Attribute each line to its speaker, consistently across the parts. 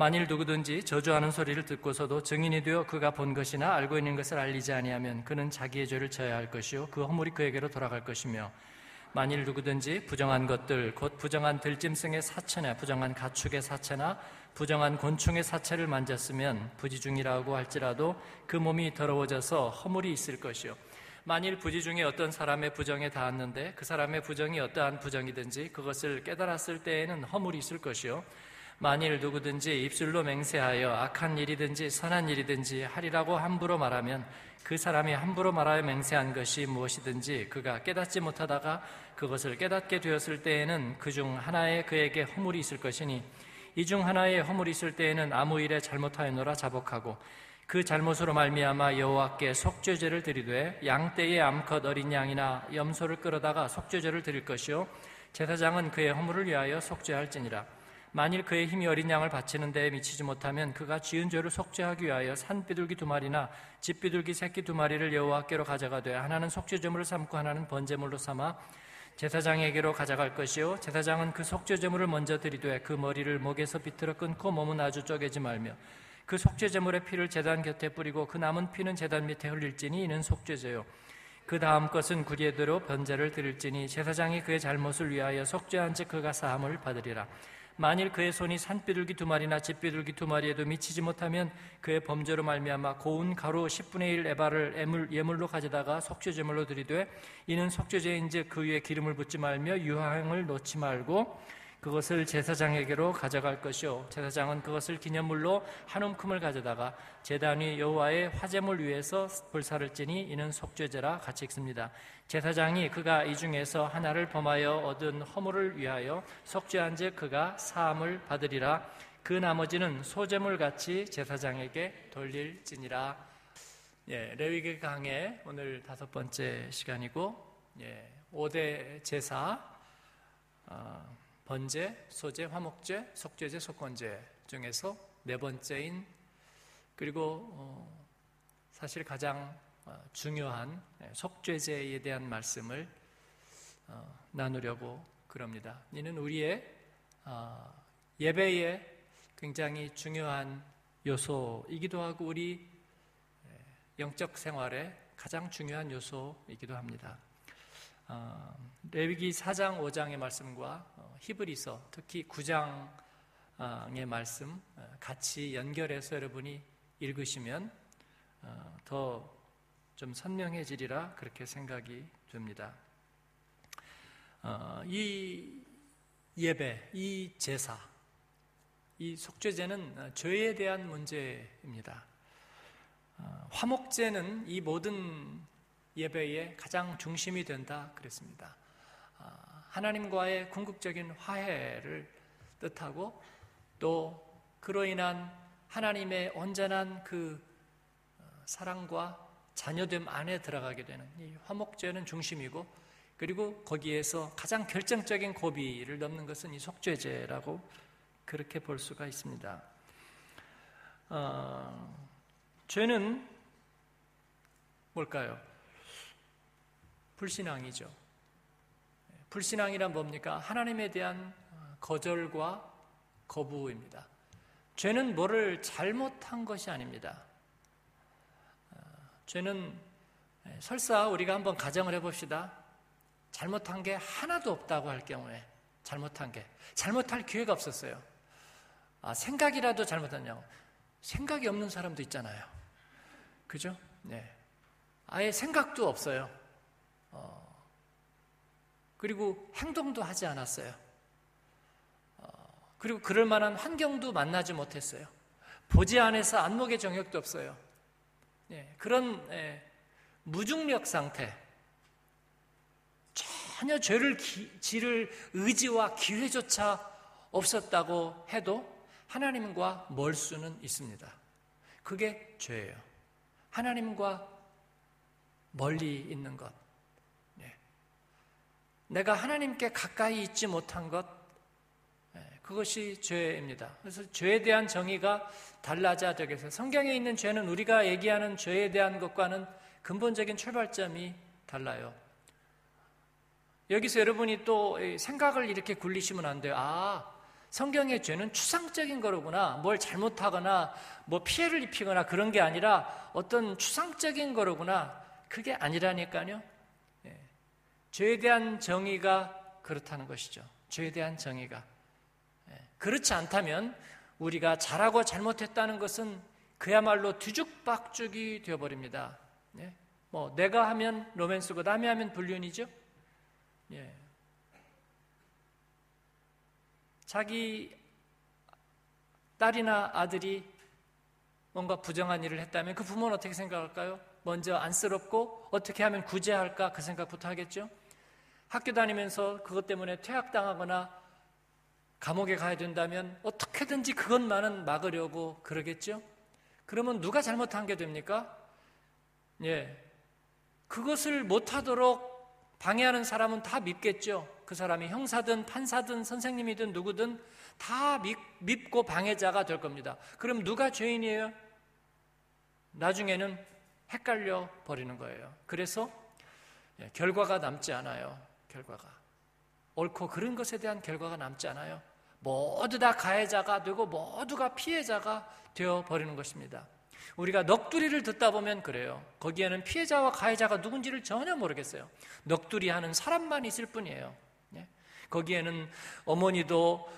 Speaker 1: 만일 누구든지 저주하는 소리를 듣고서도 증인이 되어 그가 본 것이나 알고 있는 것을 알리지 아니하면 그는 자기의 죄를 져야 할 것이요 그 허물이 그에게로 돌아갈 것이며 만일 누구든지 부정한 것들 곧 부정한 들짐승의 사체나 부정한 가축의 사체나 부정한 곤충의 사체를 만졌으면 부지중이라고 할지라도 그 몸이 더러워져서 허물이 있을 것이요. 만일 부지중에 어떤 사람의 부정에 닿았는데 그 사람의 부정이 어떠한 부정이든지 그것을 깨달았을 때에는 허물이 있을 것이요 만일 누구든지 입술로 맹세하여 악한 일이든지 선한 일이든지 하리라고 함부로 말하면 그 사람이 함부로 말하여 맹세한 것이 무엇이든지 그가 깨닫지 못하다가 그것을 깨닫게 되었을 때에는 그 중 하나에 그에게 허물이 있을 것이니 이 중 하나에 허물이 있을 때에는 아무 일에 잘못하였노라 자복하고 그 잘못으로 말미암아 여호와께 속죄제를 드리되 양떼의 암컷 어린 양이나 염소를 끌어다가 속죄제를 드릴 것이요 제사장은 그의 허물을 위하여 속죄할지니라 만일 그의 힘이 어린 양을 바치는 데에 미치지 못하면 그가 지은 죄를 속죄하기 위하여 산비둘기 두 마리나 집비둘기 새끼 두 마리를 여호와께로 가져가되 하나는 속죄제물을 삼고 하나는 번제물로 삼아 제사장에게로 가져갈 것이요. 제사장은 그 속죄제물을 먼저 드리되 그 머리를 목에서 비틀어 끊고 몸은 아주 쪼개지 말며 그 속죄제물의 피를 제단 곁에 뿌리고 그 남은 피는 제단 밑에 흘릴지니 이는 속죄제요. 그 다음 것은 구리대로 변제를 드릴지니 제사장이 그의 잘못을 위하여 속죄한 즉 그가 사함을 받으리라 만일 그의 손이 산비둘기 두 마리나 집비둘기 두 마리에도 미치지 못하면 그의 범죄로 말미암아 고운 가루 10분의 1 에바를 예물, 예물로 가져다가 속죄제물로 드리되 이는 속죄제인즉 그 위에 기름을 붓지 말며 유황을 놓지 말고 그것을 제사장에게로 가져갈 것이요 제사장은 그것을 기념물로 한 움큼을 가져다가 제단 위 여호와의 화제물 위에서 불사를 찌니 이는 속죄제라 같이 읽습니다. 제사장이 그가 이 중에서 하나를 범하여 얻은 허물을 위하여 속죄한즉 그가 사함을 받으리라. 그 나머지는 소제물 같이 제사장에게 돌릴지니라. 예, 레위기 강의 오늘 다섯 번째 시간이고 예, 5대 제사 어, 번제, 소제, 화목제, 속죄제, 속건제 중에서 네 번째인 그리고 어, 사실 가장 어, 중요한 예, 속죄제에 대한 말씀을 어, 나누려고 그럽니다. 이는 우리의 예배의 굉장히 중요한 요소이기도 하고 우리 예, 영적 생활의 가장 중요한 요소이기도 합니다. 어, 레위기 4장 5장의 말씀과 어, 히브리서 특히 9장의 말씀 어, 같이 연결해서 여러분이 읽으시면 더 좀 선명해지리라 그렇게 생각이 듭니다. 이 예배, 이 제사, 이 속죄제는 죄에 대한 문제입니다. 화목제는 이 모든 예배의 가장 중심이 된다 그랬습니다. 아, 하나님과의 궁극적인 화해를 뜻하고 또 그로 인한 하나님의 온전한 그 어, 사랑과 자녀됨 안에 들어가게 되는 이 화목제는 중심이고 그리고 거기에서 가장 결정적인 고비를 넘는 것은 이 속죄제라고 그렇게 볼 수가 있습니다. 어, 죄는 뭘까요? 불신앙이죠. 불신앙이란 뭡니까? 하나님에 대한 어, 거절과 거부입니다. 죄는 뭐를 잘못한 것이 아닙니다. 어, 죄는 예, 설사 우리가 한번 가정을 해봅시다. 잘못한 게 하나도 없다고 할 경우에 잘못한 게 잘못할 기회가 없었어요. 아, 생각이라도 잘못했냐고 생각이 없는 사람도 있잖아요. 그죠? 네. 아예 생각도 없어요. 어, 그리고 행동도 하지 않았어요. 어, 그리고 그럴 만한 환경도 만나지 못했어요. 보지 않아서 안목의 정욕도 없어요. 예, 그런 예, 무중력 상태, 전혀 죄를 기, 지를 의지와 기회조차 없었다고 해도 하나님과 멀 수는 있습니다. 그게 죄예요. 하나님과 멀리 있는 것. 내가 하나님께 가까이 있지 못한 것, 예, 그것이 죄입니다. 그래서 죄에 대한 정의가 달라져야 되겠어요. 성경에 있는 죄는 우리가 얘기하는 죄에 대한 것과는 근본적인 출발점이 달라요. 여기서 여러분이 또 생각을 이렇게 굴리시면 안 돼요. 아, 성경의 죄는 추상적인 거로구나. 뭘 잘못하거나 뭐 피해를 입히거나 그런 게 아니라 어떤 추상적인 거로구나. 그게 아니라니까요. 예. 죄에 대한 정의가 그렇다는 것이죠. 죄에 대한 정의가. 예. 그렇지 않다면 우리가 잘하고 잘못했다는 것은 그야말로 뒤죽박죽이 되어버립니다. 예. 뭐 내가 하면 로맨스고 남이 하면 불륜이죠. 예. 자기 딸이나 아들이 뭔가 부정한 일을 했다면 그 부모는 어떻게 생각할까요? 먼저 안쓰럽고 어떻게 하면 구제할까 그 생각부터 하겠죠. 학교 다니면서 그것 때문에 퇴학당하거나 감옥에 가야 된다면 어떻게든지 그것만은 막으려고 그러겠죠. 그러면 누가 잘못한 게 됩니까? 예. 그것을 못하도록 방해하는 사람은 다 믿겠죠. 그 사람이 형사든 판사든 선생님이든 누구든 다 믿, 믿고 방해자가 될 겁니다. 그럼 누가 죄인이에요? 나중에는 헷갈려 버리는 거예요. 그래서 예, 결과가 남지 않아요. 결과가. 옳고 그런 것에 대한 결과가 남지 않아요. 모두 다 가해자가 되고 모두가 피해자가 되어 버리는 것입니다. 우리가 넋두리를 듣다 보면 그래요. 거기에는 피해자와 가해자가 누군지를 전혀 모르겠어요. 넋두리 하는 사람만 있을 뿐이에요. 예? 거기에는 어머니도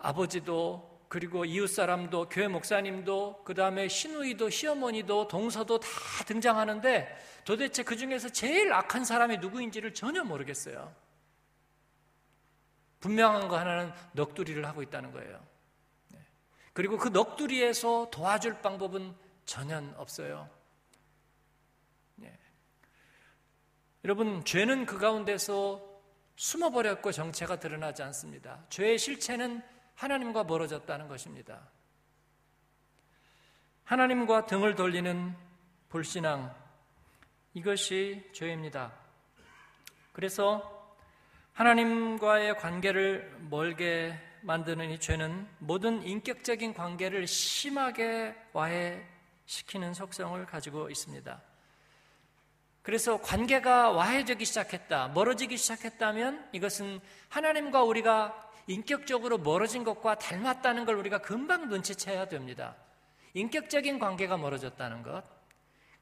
Speaker 1: 아버지도 그리고 이웃 사람도 교회 목사님도 그 다음에 시누이도 시어머니도 동서도 다 등장하는데 도대체 그 중에서 제일 악한 사람이 누구인지를 전혀 모르겠어요. 분명한 거 하나는 넋두리를 하고 있다는 거예요. 네. 그리고 그 넋두리에서 도와줄 방법은 전혀 없어요. 네. 여러분, 죄는 그 가운데서 숨어버렸고 정체가 드러나지 않습니다. 죄의 실체는 하나님과 멀어졌다는 것입니다. 하나님과 등을 돌리는 불신앙, 이것이 죄입니다. 그래서 하나님과의 관계를 멀게 만드는 이 죄는 모든 인격적인 관계를 심하게 와해시키는 속성을 가지고 있습니다. 그래서 관계가 와해되기 시작했다, 멀어지기 시작했다면 이것은 하나님과 우리가 인격적으로 멀어진 것과 닮았다는 걸 우리가 금방 눈치채야 됩니다. 인격적인 관계가 멀어졌다는 것.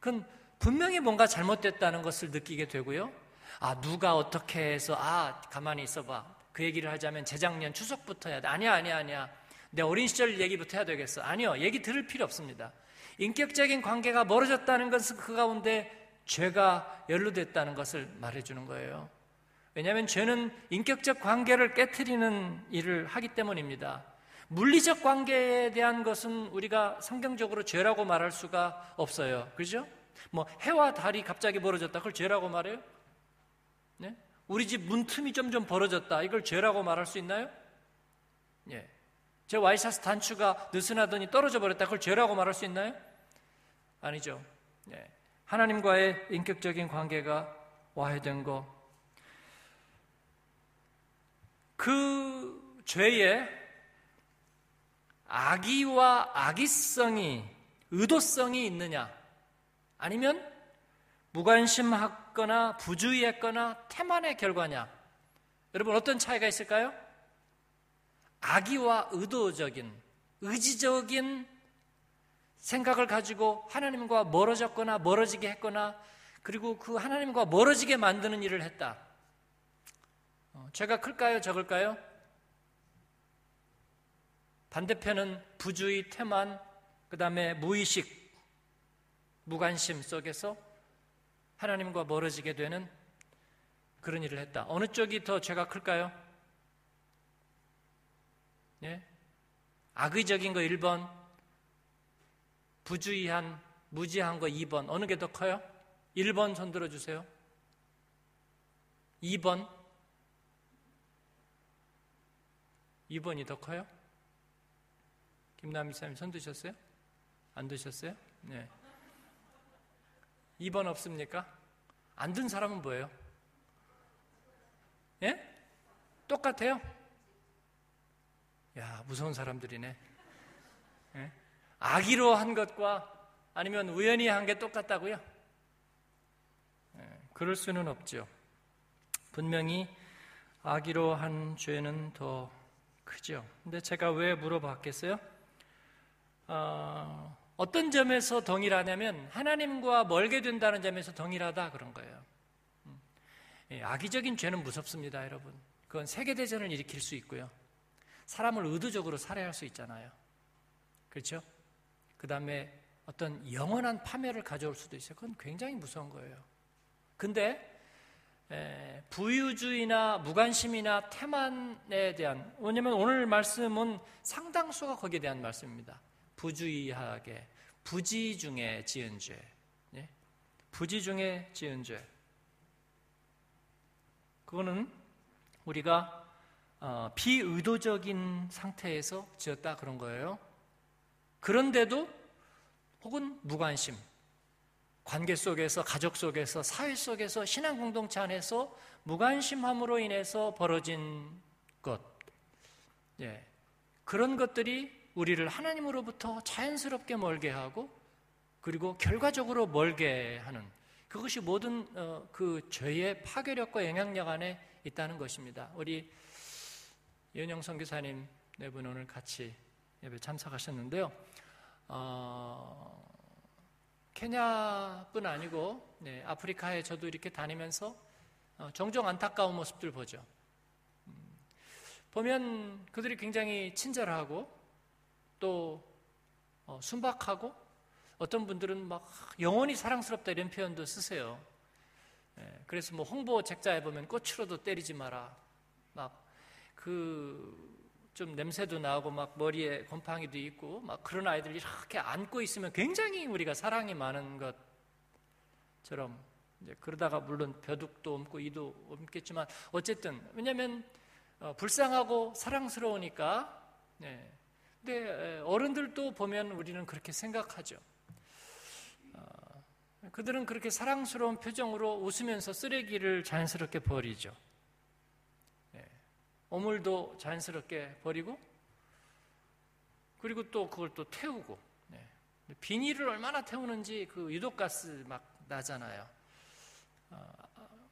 Speaker 1: 그건 분명히 뭔가 잘못됐다는 것을 느끼게 되고요. 아, 누가 어떻게 해서, 아, 가만히 있어봐. 그 얘기를 하자면 재작년 추석부터 해야 돼. 아니야, 아니야, 아니야. 내 어린 시절 얘기부터 해야 되겠어. 아니요, 얘기 들을 필요 없습니다. 인격적인 관계가 멀어졌다는 것은 그 가운데 죄가 연루됐다는 것을 말해주는 거예요. 왜냐하면 죄는 인격적 관계를 깨뜨리는 일을 하기 때문입니다. 물리적 관계에 대한 것은 우리가 성경적으로 죄라고 말할 수가 없어요. 그죠? 뭐 해와 달이 갑자기 멀어졌다. 그걸 죄라고 말해요? 네? 우리 집 문틈이 점점 벌어졌다. 이걸 죄라고 말할 수 있나요? 예. 제 와이셔츠 단추가 느슨하더니 떨어져 버렸다. 그걸 죄라고 말할 수 있나요? 아니죠. 예. 하나님과의 인격적인 관계가 와해된 거. 그 죄에 악의와 악의성이, 의도성이 있느냐? 아니면 무관심했거나 부주의했거나 태만의 결과냐? 여러분 어떤 차이가 있을까요? 악의와 의도적인 의지적인 생각을 가지고 하나님과 멀어졌거나 멀어지게 했거나 그리고 그 하나님과 멀어지게 만드는 일을 했다. 어, 죄가 클까요? 적을까요? 반대편은 부주의, 태만, 그 다음에 무의식, 무관심 속에서 하나님과 멀어지게 되는 그런 일을 했다. 어느 쪽이 더 죄가 클까요? 예? 악의적인 거 1번, 부주의한, 무지한 거 2번. 어느 게 더 커요? 1번 손 들어 주세요. 2번. 2번이 더 커요? 김남희 사님 손 드셨어요? 안 드셨어요? 네. 2번 없습니까? 안 든 사람은 뭐예요? 예? 똑같아요? 야, 무서운 사람들이네. 예? 악의로 한 것과 아니면 우연히 한 게 똑같다고요? 예, 그럴 수는 없죠. 분명히 악의로 한 죄는 더 크죠. 근데 제가 왜 물어봤겠어요? 어, 어떤 점에서 동일하냐면 하나님과 멀게 된다는 점에서 동일하다 그런 거예요. 음. 예, 악의적인 죄는 무섭습니다, 여러분. 그건 세계대전을 일으킬 수 있고요. 사람을 의도적으로 살해할 수 있잖아요. 그렇죠? 그 다음에 어떤 영원한 파멸을 가져올 수도 있어요. 그건 굉장히 무서운 거예요. 근데 부유주의나 무관심이나 태만에 대한 왜냐하면 오늘 말씀은 상당수가 거기에 대한 말씀입니다. 부주의하게 부지 중에 지은 죄, 예? 부지 중에 지은 죄. 그거는 우리가 어, 비의도적인 상태에서 지었다 그런 거예요. 그런데도 혹은 무관심, 관계 속에서, 가족 속에서, 사회 속에서, 신앙 공동체 안에서 무관심함으로 인해서 벌어진 것. 예. 그런 것들이 우리를 하나님으로부터 자연스럽게 멀게 하고 그리고 결과적으로 멀게 하는 그것이 모든 어, 그 죄의 파괴력과 영향력 안에 있다는 것입니다. 우리 연영 선교사님 네 분 오늘 같이 예배 참석하셨는데요. 어, 케냐뿐 아니고 네, 아프리카에 저도 이렇게 다니면서 어, 종종 안타까운 모습들 보죠. 음, 보면 그들이 굉장히 친절하고 또 어, 순박하고 어떤 분들은 막 영원히 사랑스럽다 이런 표현도 쓰세요. 예, 그래서 뭐 홍보 책자에 보면 꽃으로도 때리지 마라. 막 그 좀 냄새도 나고 막 머리에 곰팡이도 있고 막 그런 아이들이 이렇게 안고 있으면 굉장히 우리가 사랑이 많은 것처럼 이제 그러다가 물론 벼둑도 옮고 이도 옮겠지만 어쨌든 왜냐하면 어, 불쌍하고 사랑스러우니까 네. 근데 어른들도 보면 우리는 그렇게 생각하죠. 어, 그들은 그렇게 사랑스러운 표정으로 웃으면서 쓰레기를 자연스럽게 버리죠. 어물도 자연스럽게 버리고 그리고 또 그걸 또 태우고 네. 비닐을 얼마나 태우는지 그 유독가스 막 나잖아요. 어,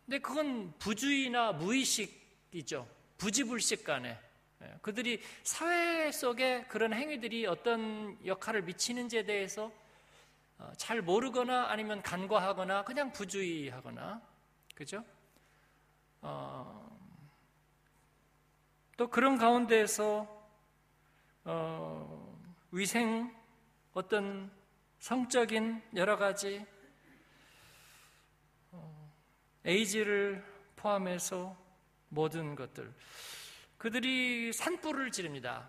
Speaker 1: 근데 그건 부주의나 무의식이죠. 부지불식 간에 네. 그들이 사회 속에 그런 행위들이 어떤 역할을 미치는지에 대해서 어, 잘 모르거나 아니면 간과하거나 그냥 부주의하거나 그죠? 어, 또 그런 가운데에서 어, 위생 어떤 성적인 여러 가지 어, 에이즈를 포함해서 모든 것들 그들이 산불을 지릅니다.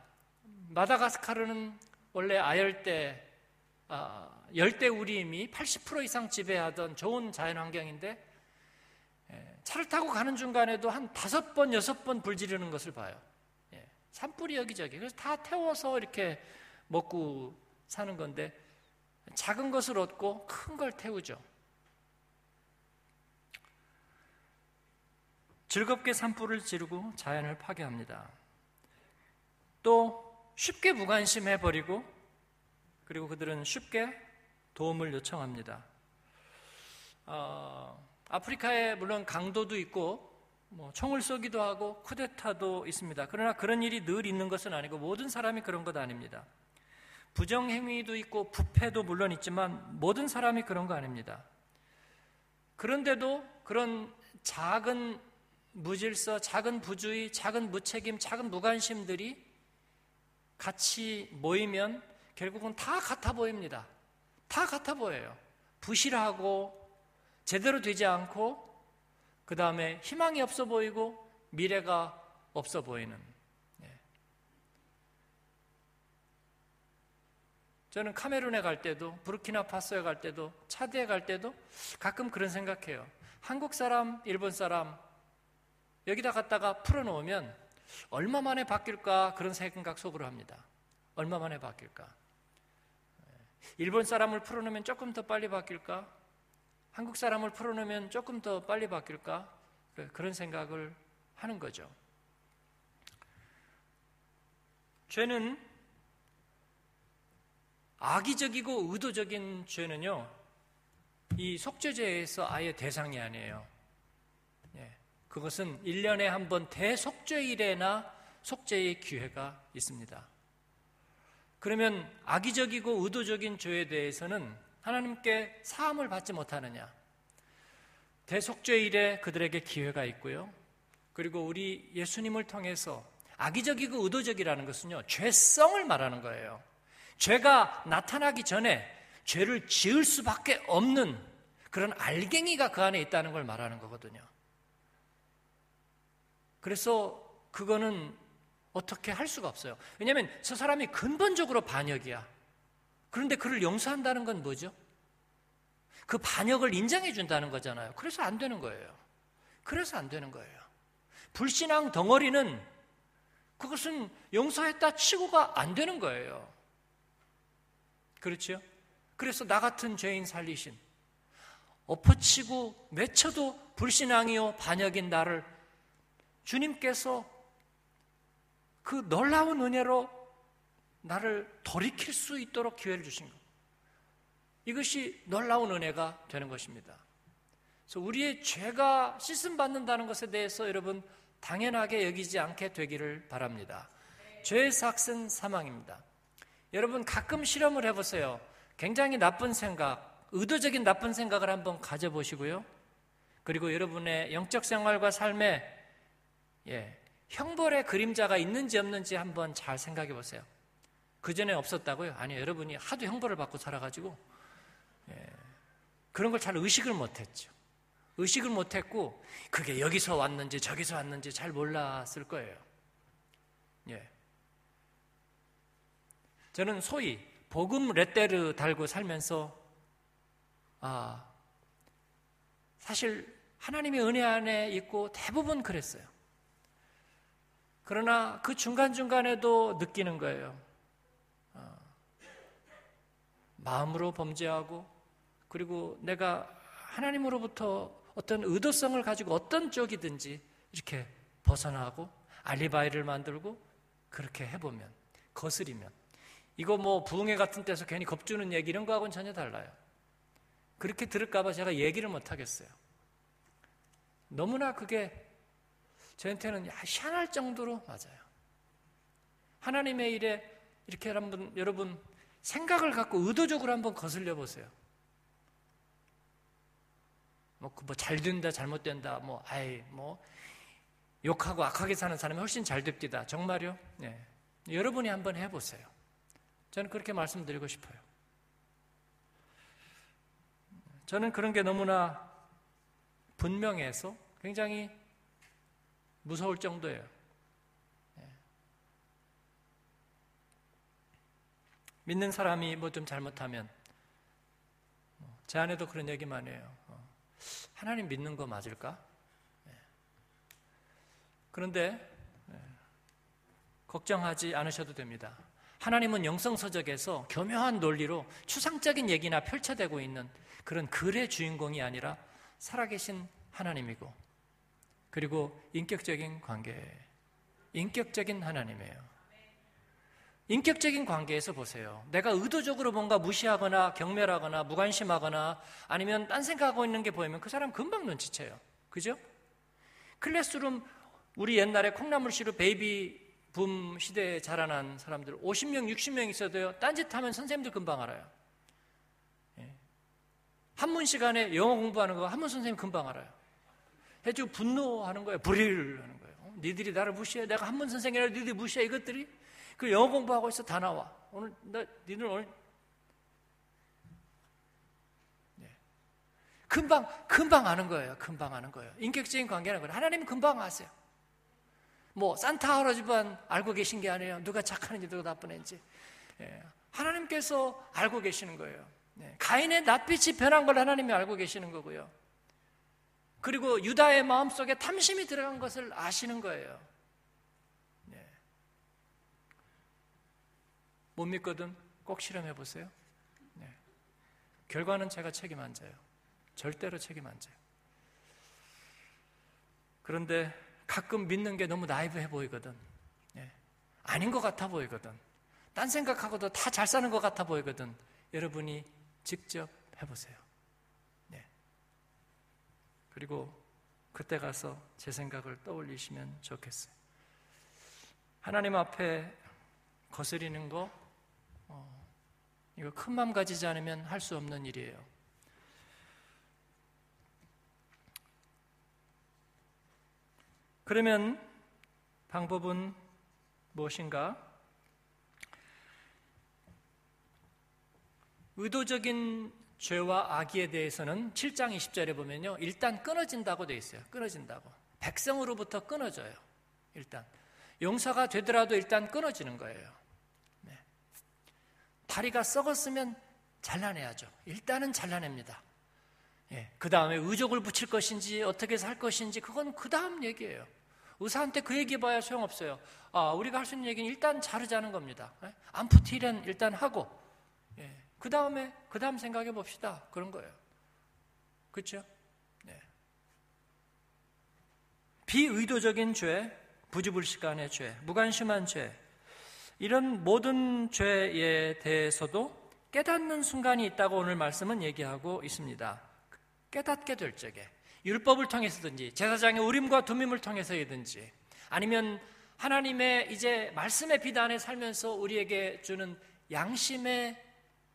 Speaker 1: 마다가스카르는 원래 아열대 아, 열대 우림이 80% 이상 지배하던 좋은 자연 환경인데 예, 차를 타고 가는 중간에도 한 다섯 번, 여섯 번 불 지르는 것을 봐요. 예, 산불이 여기저기. 그래서 다 태워서 이렇게 먹고 사는 건데 작은 것을 얻고 큰 걸 태우죠. 즐겁게 산불을 지르고 자연을 파괴합니다. 또 쉽게 무관심해 버리고 그리고 그들은 쉽게 도움을 요청합니다. 어, 아프리카에 물론 강도도 있고 뭐 총을 쏘기도 하고 쿠데타도 있습니다. 그러나 그런 일이 늘 있는 것은 아니고 모든 사람이 그런 것 아닙니다. 부정행위도 있고 부패도 물론 있지만 모든 사람이 그런 거 아닙니다. 그런데도 그런 작은 무질서, 작은 부주의, 작은 무책임, 작은 무관심들이 같이 모이면 결국은 다 같아 보입니다. 다 같아 보여요. 부실하고 제대로 되지 않고 그 다음에 희망이 없어 보이고 미래가 없어 보이는 예. 저는 카메룬에 갈 때도 부르키나파소에 갈 때도 차드에 갈 때도 가끔 그런 생각해요. 한국 사람, 일본 사람 여기다 갖다가 풀어놓으면 얼마 만에 바뀔까 그런 생각 속으로 합니다. 얼마 만에 바뀔까? 예. 일본 사람을 풀어놓으면 조금 더 빨리 바뀔까? 한국 사람을 풀어놓으면 조금 더 빨리 바뀔까? 그런 생각을 하는 거죠. 죄는 악의적이고 의도적인 죄는요, 이 속죄죄에서 아예 대상이 아니에요. 예, 그것은 1년에 한 번 대속죄일에나 속죄의 기회가 있습니다. 그러면 악의적이고 의도적인 죄에 대해서는 하나님께 사함을 받지 못하느냐? 대속죄 일에 그들에게 기회가 있고요. 그리고 우리 예수님을 통해서 악의적이고 의도적이라는 것은요, 죄성을 말하는 거예요. 죄가 나타나기 전에 죄를 지을 수밖에 없는 그런 알갱이가 그 안에 있다는 걸 말하는 거거든요. 그래서 그거는 어떻게 할 수가 없어요. 왜냐하면 저 사람이 근본적으로 반역이야. 그런데 그를 용서한다는 건 뭐죠? 그 반역을 인정해 준다는 거잖아요. 그래서 안 되는 거예요. 그래서 안 되는 거예요. 불신앙 덩어리는 그것은 용서했다 치고가 안 되는 거예요. 그렇죠? 그래서 나 같은 죄인 살리신 엎어치고 맺혀도 불신앙이요 반역인 나를 주님께서 그 놀라운 은혜로 나를 돌이킬 수 있도록 기회를 주신 것. 이것이 놀라운 은혜가 되는 것입니다. 그래서 우리의 죄가 씻음 받는다는 것에 대해서 여러분 당연하게 여기지 않게 되기를 바랍니다. 죄의 삭은 사망입니다. 여러분 가끔 실험을 해보세요. 굉장히 나쁜 생각, 의도적인 나쁜 생각을 한번 가져보시고요. 그리고 여러분의 영적 생활과 삶에 예, 형벌의 그림자가 있는지 없는지 한번 잘 생각해 보세요. 그 전에 없었다고요? 아니요. 여러분이 하도 형벌을 받고 살아가지고 예, 그런 걸 잘 의식을 못했죠. 의식을 못했고 그게 여기서 왔는지 저기서 왔는지 잘 몰랐을 거예요. 예. 저는 소위 복음 레떼르 달고 살면서 아 사실 하나님의 은혜 안에 있고 대부분 그랬어요. 그러나 그 중간중간에도 느끼는 거예요. 어, 마음으로 범죄하고 그리고 내가 하나님으로부터 어떤 의도성을 가지고 어떤 쪽이든지 이렇게 벗어나고 알리바이를 만들고 그렇게 해보면 거스리면 이거 뭐 부흥회 같은 데서 괜히 겁주는 얘기 이런 거하고는 전혀 달라요. 그렇게 들을까봐 제가 얘기를 못 하겠어요. 너무나 그게 저한테는 희한할 정도로 맞아요. 하나님의 일에 이렇게 여러분, 여러분 생각을 갖고 의도적으로 한번 거슬려 보세요. 뭐, 그 뭐, 잘 된다, 잘못된다, 뭐, 아이, 뭐, 욕하고 악하게 사는 사람이 훨씬 잘 됩니다. 정말요? 네. 여러분이 한번 해보세요. 저는 그렇게 말씀드리고 싶어요. 저는 그런 게 너무나 분명해서 굉장히 무서울 정도예요. 믿는 사람이 뭐 좀 잘못하면 뭐제 아내도 그런 얘기만 해요. 어, 하나님 믿는 거 맞을까? 네. 그런데 네. 걱정하지 않으셔도 됩니다. 하나님은 영성서적에서 교묘한 논리로 추상적인 얘기나 펼쳐대고 있는 그런 글의 주인공이 아니라 살아계신 하나님이고 그리고 인격적인 관계, 인격적인 하나님이에요. 인격적인 관계에서 보세요. 내가 의도적으로 뭔가 무시하거나 경멸하거나 무관심하거나 아니면 딴 생각하고 있는 게 보이면 그 사람 금방 눈치채요. 그죠? classroom 우리 옛날에 콩나물시루 베이비 붐 시대에 자라난 사람들 50명, 60명 있어도요. 딴짓하면 선생님들 금방 알아요. 예. 한문 시간에 영어 공부하는 거 한문 선생님 금방 알아요. 해주고 분노하는 거예요. 불의를 하는 거예요. 어? 니들이 나를 무시해. 내가 한문 선생이라 니들이 무시해. 이것들이 그 영어 공부하고 있어 다 나와. 오늘 나 니들 오늘 네. 금방 금방 아는 거예요. 금방 아는 거예요. 인격적인 관계는 거예요. 하나님은 금방 아세요. 뭐 산타 할아버지만 알고 계신 게 아니에요. 누가 착한지 누가 나쁜 애인지. 예. 하나님께서 알고 계시는 거예요. 네. 가인의 낯빛이 변한 걸 하나님이 알고 계시는 거고요. 그리고 유다의 마음속에 탐심이 들어간 것을 아시는 거예요. 네. 못 믿거든 꼭 실험해 보세요. 네. 결과는 제가 책임 안 져요. 절대로 책임 안 져요. 그런데 가끔 믿는 게 너무 나이브해 보이거든. 네. 아닌 것 같아 보이거든. 딴 생각하고도 다 잘 사는 것 같아 보이거든. 여러분이 직접 해보세요. 그리고 그때 가서 제 생각을 떠올리시면 좋겠어요. 하나님 앞에 거스리는 거, 어, 이거 큰 마음 가지지 않으면 할 수 없는 일이에요. 그러면 방법은 무엇인가? 의도적인 죄와 악에 대해서는 7장 20절에 보면요. 일단 끊어진다고 되어 있어요. 끊어진다고. 백성으로부터 끊어져요. 일단. 용서가 되더라도 일단 끊어지는 거예요. 네. 다리가 썩었으면 잘라내야죠. 일단은 잘라냅니다. 예. 그 다음에 의족을 붙일 것인지 어떻게 살 것인지 그건 그 다음 얘기예요. 의사한테 그 얘기 해봐야 소용없어요. 아, 우리가 할 수 있는 얘기는 일단 자르자는 겁니다. 예? 암푸티는 일단 하고, 예. 그 다음에, 그 다음 생각해 봅시다. 그런 거예요. 그렇죠? 네. 비의도적인 죄, 부지불식간의 죄, 무관심한 죄, 이런 모든 죄에 대해서도 깨닫는 순간이 있다고 오늘 말씀은 얘기하고 있습니다. 깨닫게 될 적에 율법을 통해서든지 제사장의 우림과 두밈을 통해서이든지 아니면 하나님의 이제 말씀의 비단에 살면서 우리에게 주는 양심의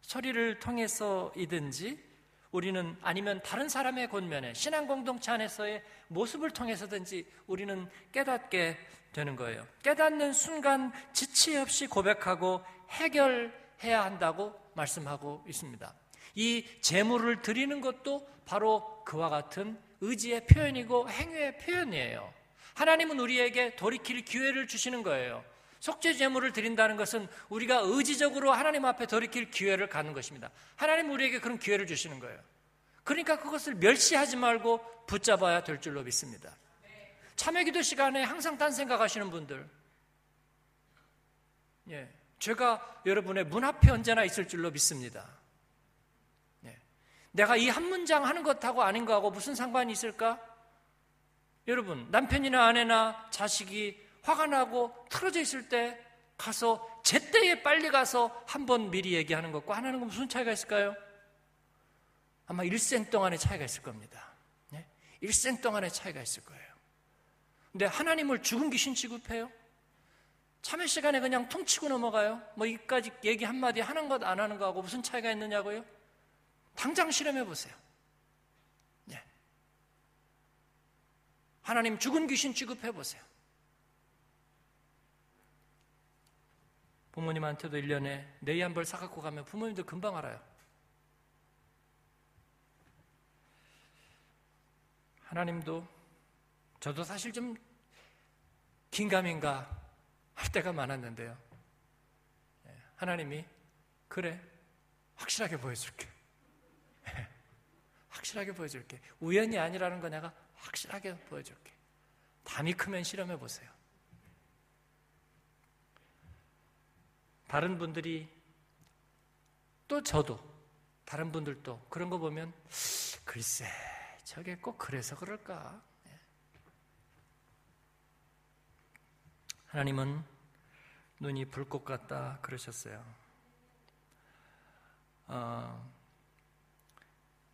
Speaker 1: 소리를 통해서이든지 우리는 아니면 다른 사람의 권면에 신앙 공동체 안에서의 모습을 통해서든지 우리는 깨닫게 되는 거예요. 깨닫는 순간 지체 없이 고백하고 해결해야 한다고 말씀하고 있습니다. 이 재물을 드리는 것도 바로 그와 같은 의지의 표현이고 행위의 표현이에요. 하나님은 우리에게 돌이킬 기회를 주시는 거예요. 속죄 제물을 드린다는 것은 우리가 의지적으로 하나님 앞에 돌이킬 기회를 갖는 것입니다. 하나님 우리에게 그런 기회를 주시는 거예요. 그러니까 그것을 멸시하지 말고 붙잡아야 될 줄로 믿습니다. 참회 기도 시간에 항상 딴 생각하시는 분들, 예, 제가 여러분의 문 앞에 언제나 있을 줄로 믿습니다. 예, 내가 이 한 문장 하는 것하고 아닌 거하고 무슨 상관이 있을까? 여러분, 남편이나 아내나 자식이 화가 나고 틀어져 있을 때 가서 제때에 빨리 가서 한 번 미리 얘기하는 것과 하나는 무슨 차이가 있을까요? 아마 일생 동안의 차이가 있을 겁니다. 네? 일생 동안의 차이가 있을 거예요. 근데 하나님을 죽은 귀신 취급해요? 참회 시간에 그냥 통치고 넘어가요? 뭐 이까지 얘기 한마디 하는 것 안 하는 거하고 무슨 차이가 있느냐고요? 당장 실험해 보세요. 네. 하나님 죽은 귀신 취급해 보세요. 부모님한테도 1년에 네이 한벌 사갖고 가면 부모님도 금방 알아요. 하나님도 저도 사실 좀 긴가민가 할 때가 많았는데요. 예, 하나님이 그래 확실하게 보여줄게. 예, 확실하게 보여줄게. 우연이 아니라는 거 내가 확실하게 보여줄게. 담이 크면 실험해 보세요. 다른 분들이 또 저도 다른 분들도 그런 거 보면 글쎄 저게 꼭 그래서 그럴까? 예. 하나님은 눈이 불꽃 같다 그러셨어요. 어,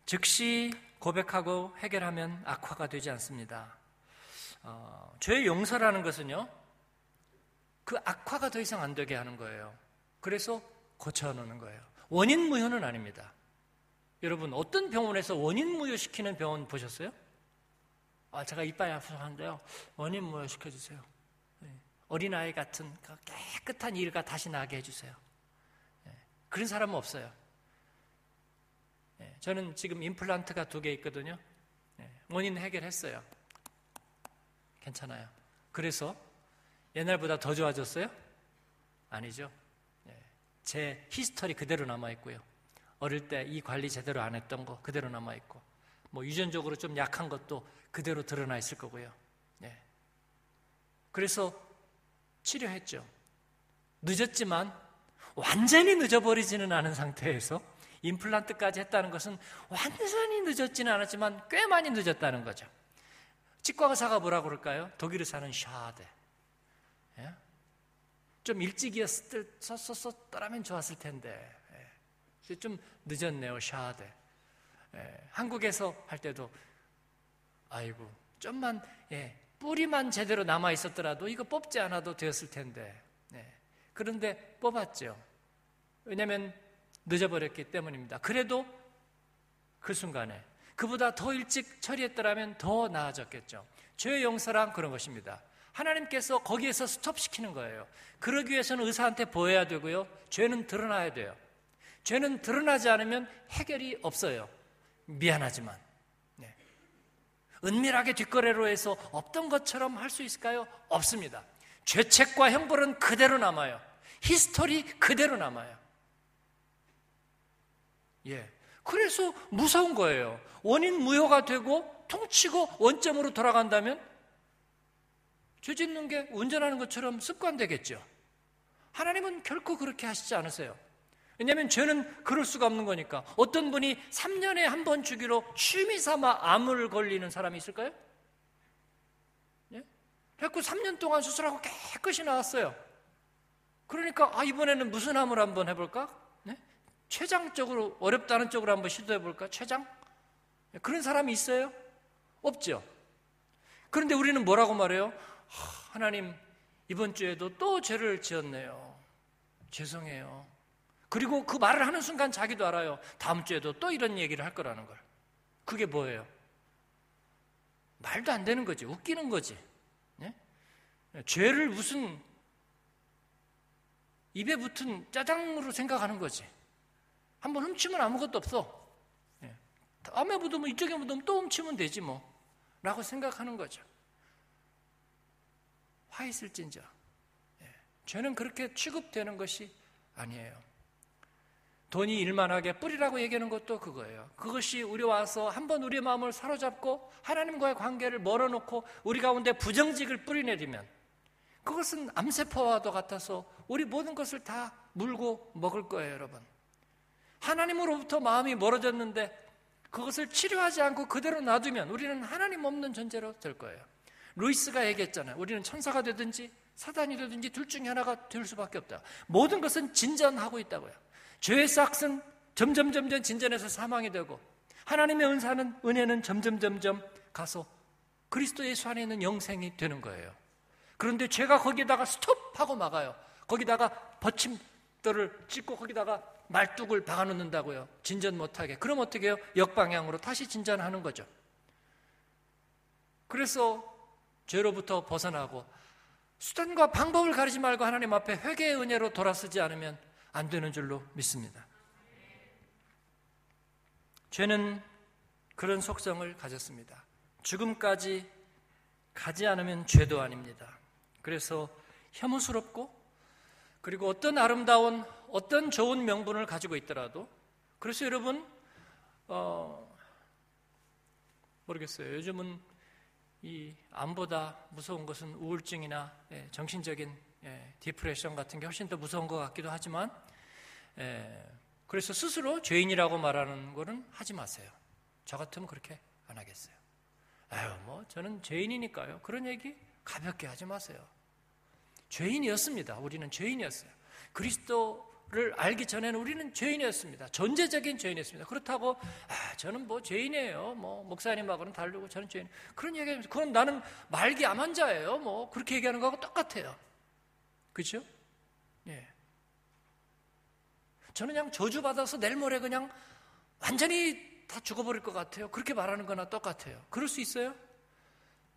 Speaker 1: 즉시 고백하고 해결하면 악화가 되지 않습니다. 어, 죄의 용서라는 것은요, 그 악화가 더 이상 안 되게 하는 거예요. 그래서 고쳐놓는 거예요. 원인 무효는 아닙니다. 여러분 어떤 병원에서 원인 무효시키는 병원 보셨어요? 아, 제가 이빨이 아파서 하는데요. 원인 무효시켜주세요. 네. 어린아이 같은 그 깨끗한 일가 다시 나게 해주세요. 네. 그런 사람은 없어요. 네. 저는 지금 임플란트가 두 개 있거든요. 네. 원인 해결했어요. 괜찮아요. 그래서 옛날보다 더 좋아졌어요? 아니죠. 네. 제 history 그대로 남아있고요. 어릴 때 이 관리 제대로 안 했던 거 그대로 남아 있고 뭐 유전적으로 좀 약한 것도 그대로 드러나 있을 거고요. 네. 그래서 치료했죠. 늦었지만 완전히 늦어버리지는 않은 상태에서 임플란트까지 했다는 것은 완전히 늦었지는 않았지만 꽤 많이 늦었다는 거죠. 치과 의사가 뭐라고 그럴까요? 독일에 사는 샤데. 예? 좀 일찍이었었었더라면 좋았을 텐데. 좀 늦었네요, 샤데. 예, 한국에서 할 때도 아이고 좀만 예, 뿌리만 제대로 남아 있었더라도 이거 뽑지 않아도 되었을 텐데. 네. 그런데 뽑았죠. 왜냐하면 늦어버렸기 때문입니다. 그래도 그 순간에 그보다 더 일찍 처리했더라면 더 나아졌겠죠. 죄의 용서란 그런 것입니다. 하나님께서 거기에서 스톱시키는 거예요. 그러기 위해서는 의사한테 보여야 되고요. 죄는 드러나야 돼요. 죄는 드러나지 않으면 해결이 없어요. 미안하지만. 네. 은밀하게 뒷거래로 해서 없던 것처럼 할 수 있을까요? 없습니다. 죄책과 형벌은 그대로 남아요. history 그대로 남아요. 예. 그래서 무서운 거예요. 원인 무효가 되고 통치고 원점으로 돌아간다면 죄 짓는 게 운전하는 것처럼 습관되겠죠. 하나님은 결코 그렇게 하시지 않으세요. 왜냐하면 죄는 그럴 수가 없는 거니까. 어떤 분이 3년에 한 번 주기로 취미 삼아 암을 걸리는 사람이 있을까요? 예? 그래고 3년 동안 수술하고 깨끗이 나왔어요. 그러니까 아 이번에는 무슨 암을 한번 해볼까? 네? 최장적으로 어렵다는 쪽으로 한번 시도해볼까? 최장? 예, 그런 사람이 있어요? 없죠. 그런데 우리는 뭐라고 말해요? 하나님 이번 주에도 또 죄를 지었네요. 죄송해요. 그리고 그 말을 하는 순간 자기도 알아요. 다음 주에도 또 이런 얘기를 할 거라는 걸. 그게 뭐예요? 말도 안 되는 거지. 웃기는 거지. 네? 죄를 무슨 입에 붙은 짜장으로 생각하는 거지. 한번 훔치면 아무것도 없어. 네. 다음에 묻으면 이쪽에 묻으면 또 훔치면 되지 뭐. 라고 생각하는 거죠. 화 있을진저. 네. 죄는 그렇게 취급되는 것이 아니에요. 돈이 일만하게 뿌리라고 얘기하는 것도 그거예요. 그것이 우리 와서 한번 우리의 마음을 사로잡고 하나님과의 관계를 멀어놓고 우리 가운데 부정직을 뿌리내리면 그것은 암세포와도 같아서 우리 모든 것을 다 물고 먹을 거예요, 여러분. 하나님으로부터 마음이 멀어졌는데 그것을 치료하지 않고 그대로 놔두면 우리는 하나님 없는 존재로 될 거예요. 루이스가 얘기했잖아요. 우리는 천사가 되든지 사단이 되든지 둘 중에 하나가 될 수밖에 없다. 모든 것은 진전하고 있다고요. 죄의 싹은 점점 점점 진전해서 사망이 되고 하나님의 은사는 은혜는 점점 점점 가서 그리스도 예수 안에 있는 영생이 되는 거예요. 그런데 죄가 거기다가 스톱하고 막아요. 거기다가 버침돌을 찍고 거기다가 말뚝을 박아놓는다고요. 진전 못하게. 그럼 어떻게 해요? 역방향으로 다시 진전하는 거죠. 그래서 죄로부터 벗어나고 수단과 방법을 가리지 말고 하나님 앞에 회개의 은혜로 돌아서지 않으면 안 되는 줄로 믿습니다. 죄는 그런 속성을 가졌습니다. 죽음까지 가지 않으면 죄도 아닙니다. 그래서 혐오스럽고 그리고 어떤 아름다운 어떤 좋은 명분을 가지고 있더라도 그래서 여러분 어, 모르겠어요. 요즘은 이 암보다 무서운 것은 우울증이나 예, 정신적인 예, 디프레션 같은 게 훨씬 더 무서운 것 같기도 하지만 예, 그래서 스스로 죄인이라고 말하는 거는 하지 마세요. 저 같으면 그렇게 안 하겠어요. 아유, 뭐 저는 죄인이니까요. 그런 얘기 가볍게 하지 마세요. 죄인이었습니다. 우리는 죄인이었어요. 그리스도 를 알기 전에는 우리는 죄인이었습니다. 존재적인 죄인이었습니다. 그렇다고 아, 저는 뭐 죄인이에요. 뭐 목사님하고는 다르고 저는 죄인. 그런 얘기하면 그건 나는 말기 암 환자예요. 뭐 그렇게 얘기하는 거하고 똑같아요. 그렇죠? 예. 저는 그냥 저주 받아서 내일 모레 그냥 완전히 다 죽어버릴 것 같아요. 그렇게 말하는 거나 똑같아요. 그럴 수 있어요?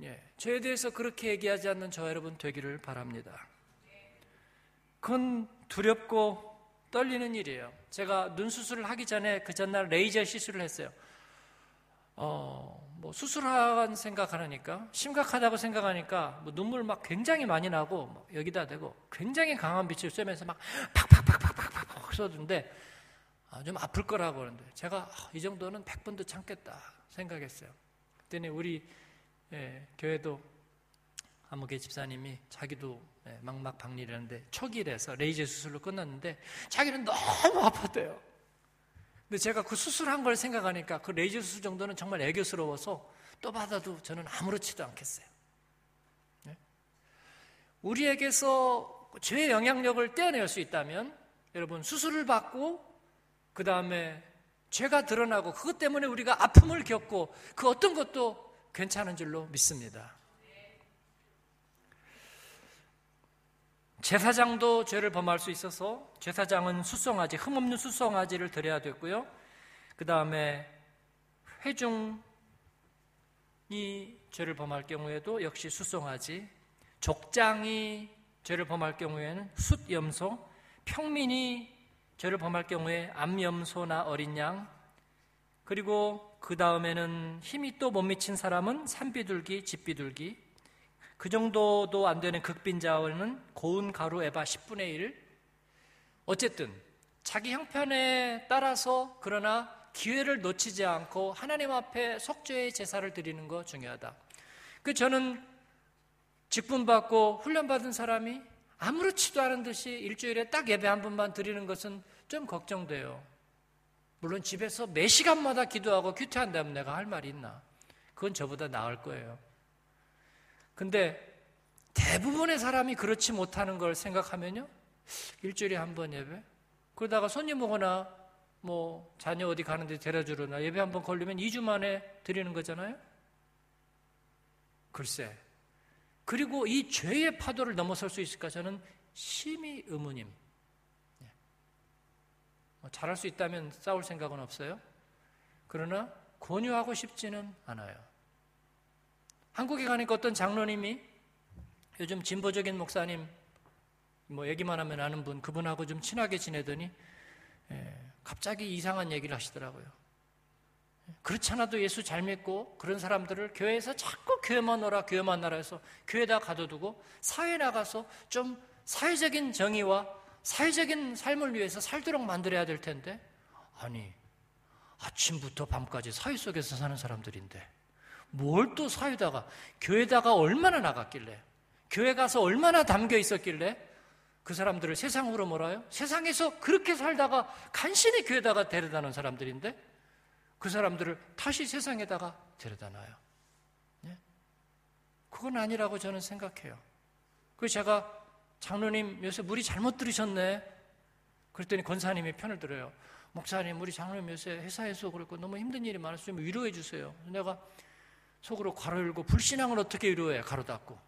Speaker 1: 예. 저에 대해서 그렇게 얘기하지 않는 저 여러분 되기를 바랍니다. 그건 두렵고 떨리는 일이에요. 제가 눈 수술을 하기 전에 그 전날 레이저 시술을 했어요. 어, 뭐 수술한 생각하니까 심각하다고 생각하니까 뭐 눈물 막 굉장히 많이 나고 뭐 여기다 대고 굉장히 강한 빛을 쐬면서 막 팍팍팍팍팍팍 쏘던데 아, 좀 아플 거라고 그러는데 제가 아, 이 정도는 100번도 참겠다 생각했어요. 그때는 우리 예, 교회도 한무개 집사님이 자기도 예, 막막 박리라는데 초기라서 레이저 수술로 끝났는데 자기는 너무 아팠대요. 근데 제가 그 수술한 걸 생각하니까 그 레이저 수술 정도는 정말 애교스러워서 또 받아도 저는 아무렇지도 않겠어요. 네? 우리에게서 죄의 영향력을 떼어낼 수 있다면 여러분 수술을 받고 그 다음에 죄가 드러나고 그것 때문에 우리가 아픔을 겪고 그 어떤 것도 괜찮은 줄로 믿습니다. 제사장도 죄를 범할 수 있어서 제사장은 수송아지, 흠없는 수송아지를 드려야 됐고요. 그 다음에 회중이 죄를 범할 경우에도 역시 수송아지, 족장이 죄를 범할 경우에는 숫염소, 평민이 죄를 범할 경우에 암염소나 어린 양, 그리고 그 다음에는 힘이 또 못 미친 사람은 산비둘기, 집비둘기, 그 정도도 안 되는 극빈자원은 고운 가루 에바 10분의 1. 어쨌든 자기 형편에 따라서 그러나 기회를 놓치지 않고 하나님 앞에 속죄의 제사를 드리는 거 중요하다. 그 저는 직분 받고 훈련 받은 사람이 아무렇지도 않은 듯이 일주일에 딱 예배 한 번만 드리는 것은 좀 걱정돼요. 물론 집에서 매 시간마다 기도하고 큐티한다면 내가 할 말이 있나? 그건 저보다 나을 거예요. 근데 대부분의 사람이 그렇지 못하는 걸 생각하면요. 일주일에 한 번 예배? 그러다가 손님 오거나 뭐 자녀 어디 가는데 데려주거나 예배 한 번 걸리면 2주 만에 드리는 거잖아요. 글쎄. 그리고 이 죄의 파도를 넘어설 수 있을까 저는 심히 의문임. 예. 뭐 잘할 수 있다면 싸울 생각은 없어요. 그러나 권유하고 싶지는 않아요. 한국에 가니까 어떤 장로님이 요즘 진보적인 목사님 뭐 얘기만 하면 아는 분 그분하고 좀 친하게 지내더니 예, 갑자기 이상한 얘기를 하시더라고요. 그렇지 않아도 예수 잘 믿고 그런 사람들을 교회에서 자꾸 교회만 오라 교회만 나라 해서 교회에다 가둬두고 사회 나가서 좀 사회적인 정의와 사회적인 삶을 위해서 살도록 만들어야 될 텐데 아니 아침부터 밤까지 사회 속에서 사는 사람들인데 뭘 또 사유다가 교회다가 얼마나 나갔길래 교회 가서 얼마나 담겨 있었길래 그 사람들을 세상으로 몰아요? 세상에서 그렇게 살다가 간신히 교회다가 데려다 놓은 사람들인데 그 사람들을 다시 세상에다가 데려다 놔요. 네? 그건 아니라고 저는 생각해요. 그 제가 장로님 요새 물이 잘못 들으셨네. 그랬더니 권사님이 편을 들어요. 목사님, 우리 장로님 요새 회사에서 그렇고 너무 힘든 일이 많았으면 위로해 주세요. 내가 속으로 괄호 열고 불신앙을 어떻게 위로해? 가로 닫고.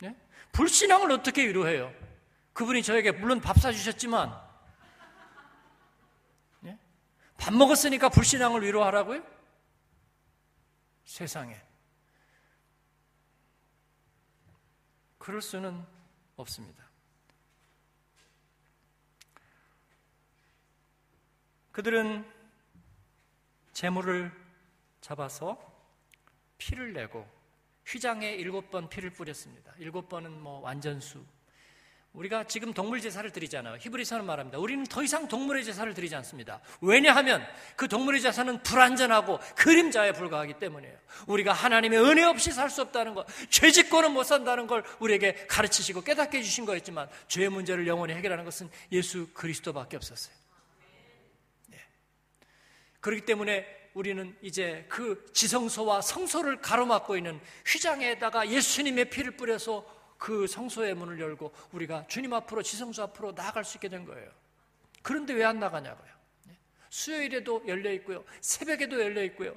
Speaker 1: 네? 불신앙을 어떻게 위로해요? 그분이 저에게 물론 밥 사주셨지만 네? 밥 먹었으니까 불신앙을 위로하라고요? 세상에. 그럴 수는 없습니다. 그들은 재물을 잡아서 피를 내고 휘장에 일곱 번 피를 뿌렸습니다. 일곱 번은 뭐 완전수. 우리가 지금 동물 제사를 드리잖아요. 히브리서는 말합니다. 우리는 더 이상 동물의 제사를 드리지 않습니다. 왜냐하면 그 동물의 제사는 불완전하고 그림자에 불과하기 때문이에요. 우리가 하나님의 은혜 없이 살 수 없다는 것, 죄 짓고는 못 산다는 걸 우리에게 가르치시고 깨닫게 해주신 거였지만 죄의 문제를 영원히 해결하는 것은 예수 그리스도밖에 없었어요. 네. 그렇기 때문에 우리는 이제 그 지성소와 성소를 가로막고 있는 휘장에다가 예수님의 피를 뿌려서 그 성소의 문을 열고 우리가 주님 앞으로 지성소 앞으로 나아갈 수 있게 된 거예요. 그런데 왜 안 나가냐고요. 네. 수요일에도 열려 있고요. 새벽에도 열려 있고요.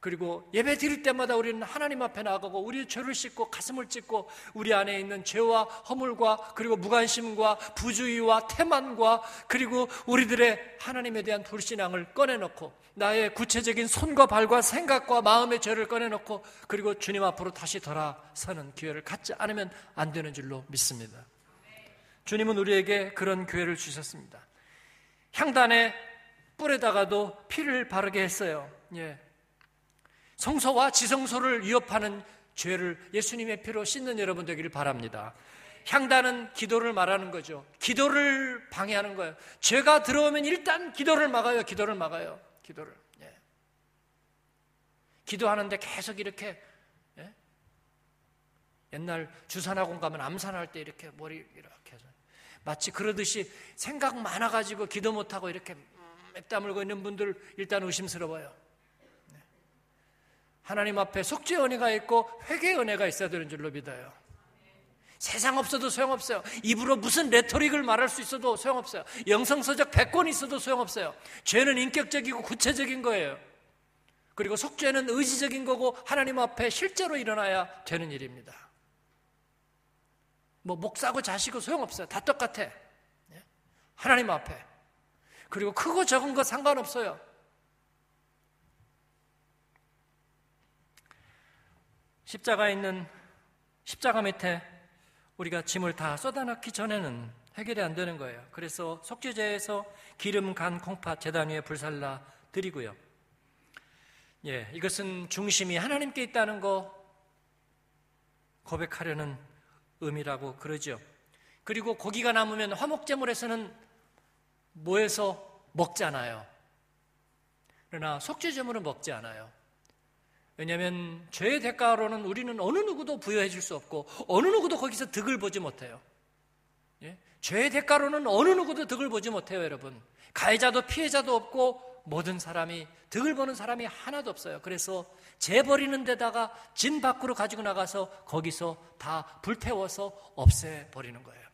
Speaker 1: 그리고 예배 드릴 때마다 우리는 하나님 앞에 나가고 우리의 죄를 씻고 가슴을 찢고 우리 안에 있는 죄와 허물과 그리고 무관심과 부주의와 태만과 그리고 우리들의 하나님에 대한 불신앙을 꺼내놓고 나의 구체적인 손과 발과 생각과 마음의 죄를 꺼내놓고 그리고 주님 앞으로 다시 돌아서는 기회를 갖지 않으면 안 되는 줄로 믿습니다. 주님은 우리에게 그런 기회를 주셨습니다. 향단에 뿔에다가도 피를 바르게 했어요. 예. 성소와 지성소를 위협하는 죄를 예수님의 피로 씻는 여러분 되기를 바랍니다. 향단은 기도를 말하는 거죠. 기도를 방해하는 거예요. 죄가 들어오면 일단 기도를 막아요. 기도를 막아요. 기도를. 예. 기도하는데 계속 이렇게 예? 옛날 주산학원 가면 암산할 때 이렇게 머리 이렇게 해서 마치 그러듯이 생각 많아가지고 기도 못하고 이렇게 맵 다물고 있는 분들 일단 의심스러워요. 하나님 앞에 속죄 은혜가 있고 회개 은혜가 있어야 되는 줄로 믿어요. 세상 없어도 소용없어요. 입으로 무슨 레토릭을 말할 수 있어도 소용없어요. 영성서적 100권 있어도 소용없어요. 죄는 인격적이고 구체적인 거예요. 그리고 속죄는 의지적인 거고 하나님 앞에 실제로 일어나야 되는 일입니다. 뭐 목사고 자식고 소용없어요. 다 똑같아. 예? 하나님 앞에. 그리고 크고 적은 거 상관없어요. 십자가에 있는 십자가 밑에 우리가 짐을 다 쏟아넣기 전에는 해결이 안 되는 거예요. 그래서 속죄제에서 기름 간 콩팥 재단 위에 불살라 드리고요. 예, 이것은 중심이 하나님께 있다는 거 고백하려는 의미라고 그러죠. 그리고 고기가 남으면 화목제물에서는 뭐해서 먹잖아요. 그러나 속죄제물은 먹지 않아요. 왜냐하면 죄의 대가로는 우리는 어느 누구도 부여해 줄 수 없고 어느 누구도 거기서 득을 보지 못해요. 예? 죄의 대가로는 어느 누구도 득을 보지 못해요, 여러분. 가해자도 피해자도 없고 모든 사람이 득을 보는 사람이 하나도 없어요. 그래서 재 버리는 데다가 진 밖으로 가지고 나가서 거기서 다 불태워서 없애 버리는 거예요.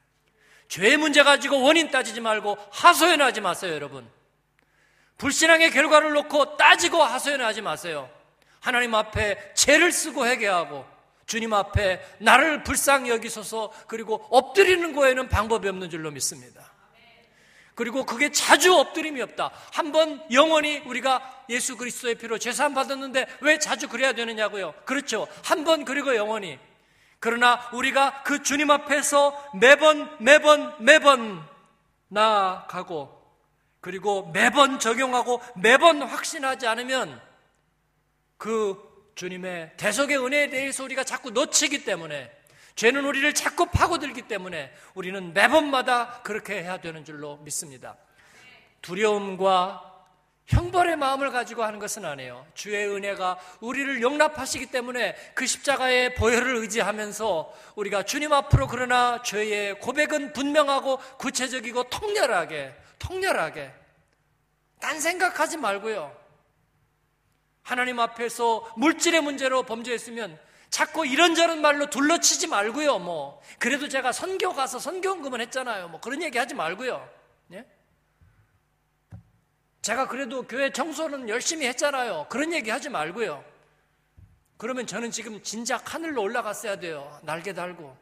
Speaker 1: 죄의 문제 가지고 원인 따지지 말고 하소연하지 마세요, 여러분. 불신앙의 결과를 놓고 따지고 하소연하지 마세요. 하나님 앞에 죄를 쓰고 회개하고 주님 앞에 나를 불쌍히 여기소서 그리고 엎드리는 거에는 방법이 없는 줄로 믿습니다. 그리고 그게 자주 엎드림이 없다. 한 번 영원히 우리가 예수 그리스도의 피로 죄사함 받았는데 왜 자주 그래야 되느냐고요? 그렇죠. 한 번 그리고 영원히. 그러나 우리가 그 주님 앞에서 매번 매번 매번 나아가고 그리고 매번 적용하고 매번 확신하지 않으면 그 주님의 대속의 은혜에 대해서 우리가 자꾸 놓치기 때문에 죄는 우리를 자꾸 파고들기 때문에 우리는 매번마다 그렇게 해야 되는 줄로 믿습니다. 두려움과 형벌의 마음을 가지고 하는 것은 아니에요. 주의 은혜가 우리를 용납하시기 때문에 그 십자가의 보혈을 의지하면서 우리가 주님 앞으로 그러나 죄의 고백은 분명하고 구체적이고 통렬하게, 통렬하게. 딴 생각하지 말고요. 하나님 앞에서 물질의 문제로 범죄했으면 자꾸 이런저런 말로 둘러치지 말고요. 뭐 그래도 제가 선교 가서 선교원금은 했잖아요. 뭐 그런 얘기 하지 말고요. 예? 제가 그래도 교회 청소는 열심히 했잖아요. 그런 얘기 하지 말고요. 그러면 저는 지금 진작 하늘로 올라갔어야 돼요. 날개 달고.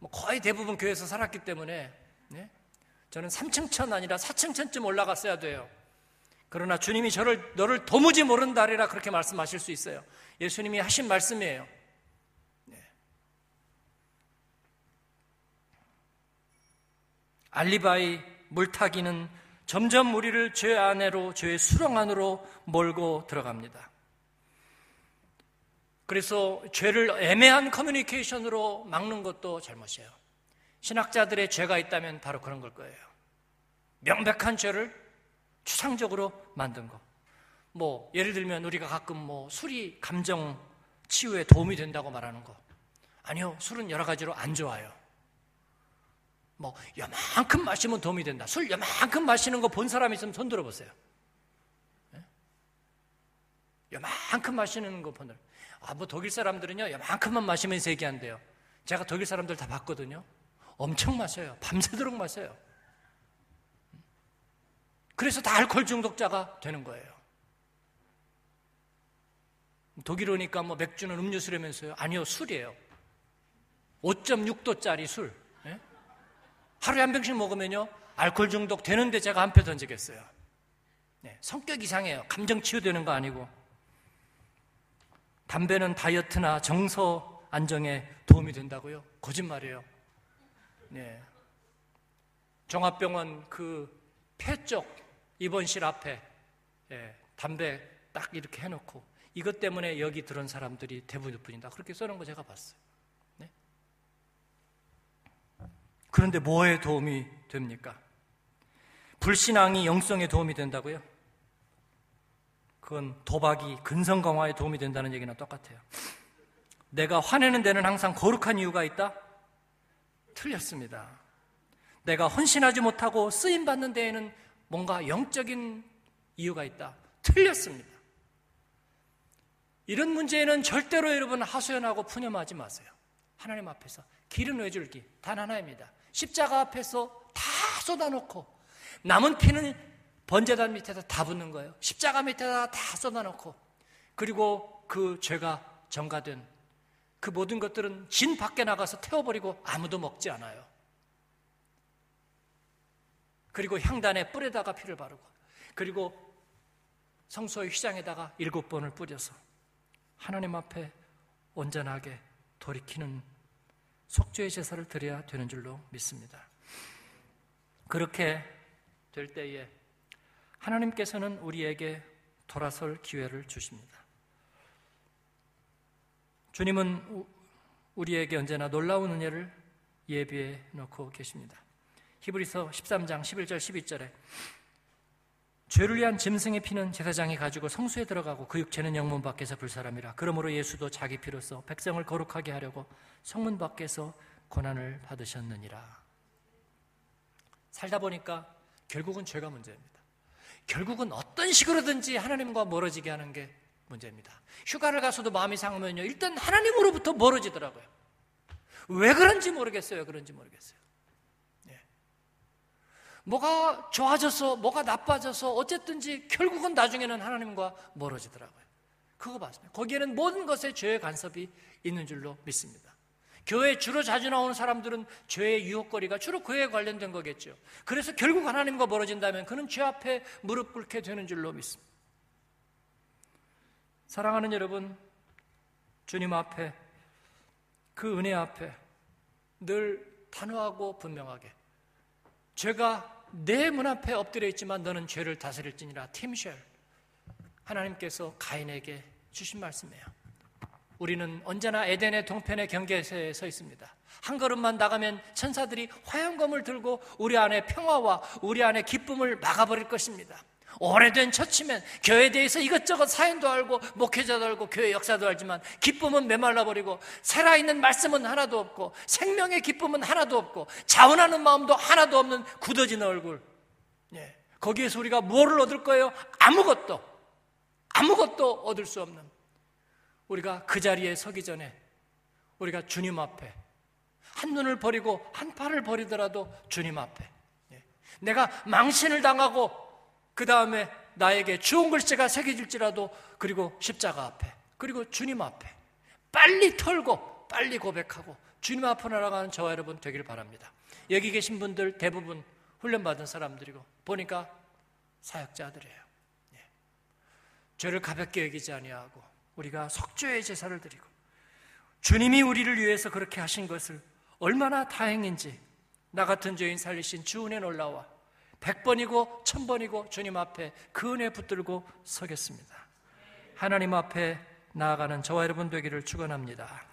Speaker 1: 뭐 거의 대부분 교회에서 살았기 때문에 예? 저는 3층천 아니라 4층천쯤 올라갔어야 돼요. 그러나 주님이 저를 너를 도무지 모른다리라 그렇게 말씀하실 수 있어요. 예수님이 하신 말씀이에요. 네. 알리바이 물타기는 점점 우리를 죄 안으로 죄의 수렁 안으로 몰고 들어갑니다. 그래서 죄를 애매한 커뮤니케이션으로 막는 것도 잘못이에요. 신학자들의 죄가 있다면 바로 그런 걸 거예요. 명백한 죄를 추상적으로 만든 거. 뭐 예를 들면 우리가 가끔 뭐 술이 감정 치유에 도움이 된다고 말하는 거. 아니요. 술은 여러 가지로 안 좋아요. 뭐 요만큼 마시면 도움이 된다. 술 요만큼 마시는 거 본 사람 있으면 손 들어 보세요. 예? 요만큼 마시는 거 보는. 아, 뭐 독일 사람들은요. 요만큼만 마시면서 얘기한대요. 제가 독일 사람들 다 봤거든요. 엄청 마셔요. 밤새도록 마셔요. 그래서 다 알코올 중독자가 되는 거예요. 독일 오니까 뭐 맥주는 음료수라면서요. 아니요, 술이에요. 5.6도짜리 술. 네? 하루에 한 병씩 먹으면요. 알코올 중독 되는데 제가 한 표 던지겠어요. 네, 성격 이상해요. 감정 치유되는 거 아니고. 담배는 다이어트나 정서 안정에 도움이 된다고요? 거짓말이에요. 네. 종합병원 그 폐 쪽 입원실 앞에 예, 담배 딱 이렇게 해놓고 이것 때문에 여기 들은 사람들이 대부분일 뿐이다. 그렇게 써놓은 거 제가 봤어요. 네? 그런데 뭐에 도움이 됩니까? 불신앙이 영성에 도움이 된다고요? 그건 도박이 근성 강화에 도움이 된다는 얘기나 똑같아요. 내가 화내는 데는 항상 거룩한 이유가 있다? 틀렸습니다. 내가 헌신하지 못하고 쓰임 받는 데에는 뭔가 영적인 이유가 있다. 틀렸습니다. 이런 문제에는 절대로 여러분 하소연하고 푸념하지 마세요. 하나님 앞에서 길은 외줄기 단 하나입니다. 십자가 앞에서 다 쏟아놓고 남은 피는 번제단 밑에다 다 붓는 거예요. 십자가 밑에다 다 쏟아놓고 그리고 그 죄가 전가된 그 모든 것들은 진 밖에 나가서 태워버리고 아무도 먹지 않아요. 그리고 향단에 뿔에다가 피를 바르고 그리고 성소의 휘장에다가 일곱 번을 뿌려서 하나님 앞에 온전하게 돌이키는 속죄의 제사를 드려야 되는 줄로 믿습니다. 그렇게 될 때에 하나님께서는 우리에게 돌아설 기회를 주십니다. 주님은 우리에게 언제나 놀라운 은혜를 예비해 놓고 계십니다. 히브리서 13장 11절 12절에 죄를 위한 짐승의 피는 제사장이 가지고 성수에 들어가고 그 육체는 영문 밖에서 불사람이라. 그러므로 예수도 자기 피로서 백성을 거룩하게 하려고 성문 밖에서 고난을 받으셨느니라. 살다 보니까 결국은 죄가 문제입니다. 결국은 어떤 식으로든지 하나님과 멀어지게 하는 게 문제입니다. 휴가를 가서도 마음이 상하면요. 일단 하나님으로부터 멀어지더라고요. 왜 그런지 모르겠어요. 그런지 모르겠어요. 뭐가 좋아져서 뭐가 나빠져서 어쨌든지 결국은 나중에는 하나님과 멀어지더라고요. 그거 봤습니다. 거기에는 모든 것에 죄의 간섭이 있는 줄로 믿습니다. 교회 주로 자주 나오는 사람들은 죄의 유혹거리가 주로 그에 관련된 거겠죠. 그래서 결국 하나님과 멀어진다면 그는 죄 앞에 무릎 꿇게 되는 줄로 믿습니다. 사랑하는 여러분, 주님 앞에 그 은혜 앞에 늘 단호하고 분명하게 죄가 내 문 앞에 엎드려 있지만 너는 죄를 다스릴지니라 팀쉘 하나님께서 가인에게 주신 말씀이에요. 우리는 언제나 에덴의 동편의 경계에 서 있습니다. 한 걸음만 나가면 천사들이 화염검을 들고 우리 안에 평화와 우리 안에 기쁨을 막아버릴 것입니다. 오래된 처치면 교회에 대해서 이것저것 사연도 알고 목회자도 알고 교회 역사도 알지만 기쁨은 메말라 버리고 살아있는 말씀은 하나도 없고 생명의 기쁨은 하나도 없고 자원하는 마음도 하나도 없는 굳어진 얼굴 예. 거기에서 우리가 뭐를 얻을 거예요? 아무것도 아무것도 얻을 수 없는 우리가 그 자리에 서기 전에 우리가 주님 앞에 한 눈을 버리고 한 팔을 버리더라도 주님 앞에 예. 내가 망신을 당하고 그 다음에 나에게 주홍 글씨가 새겨질지라도 그리고 십자가 앞에 그리고 주님 앞에 빨리 털고 빨리 고백하고 주님 앞으로 나아가는 저와 여러분 되길 바랍니다. 여기 계신 분들 대부분 훈련받은 사람들이고 보니까 사역자들이에요. 예. 죄를 가볍게 여기지 아니하고 우리가 속죄의 제사를 드리고 주님이 우리를 위해서 그렇게 하신 것을 얼마나 다행인지 나 같은 죄인 살리신 주은혜 놀라와 백번이고 천번이고 주님 앞에 그 은혜 붙들고 서겠습니다. 하나님 앞에 나아가는 저와 여러분 되기를 축원합니다.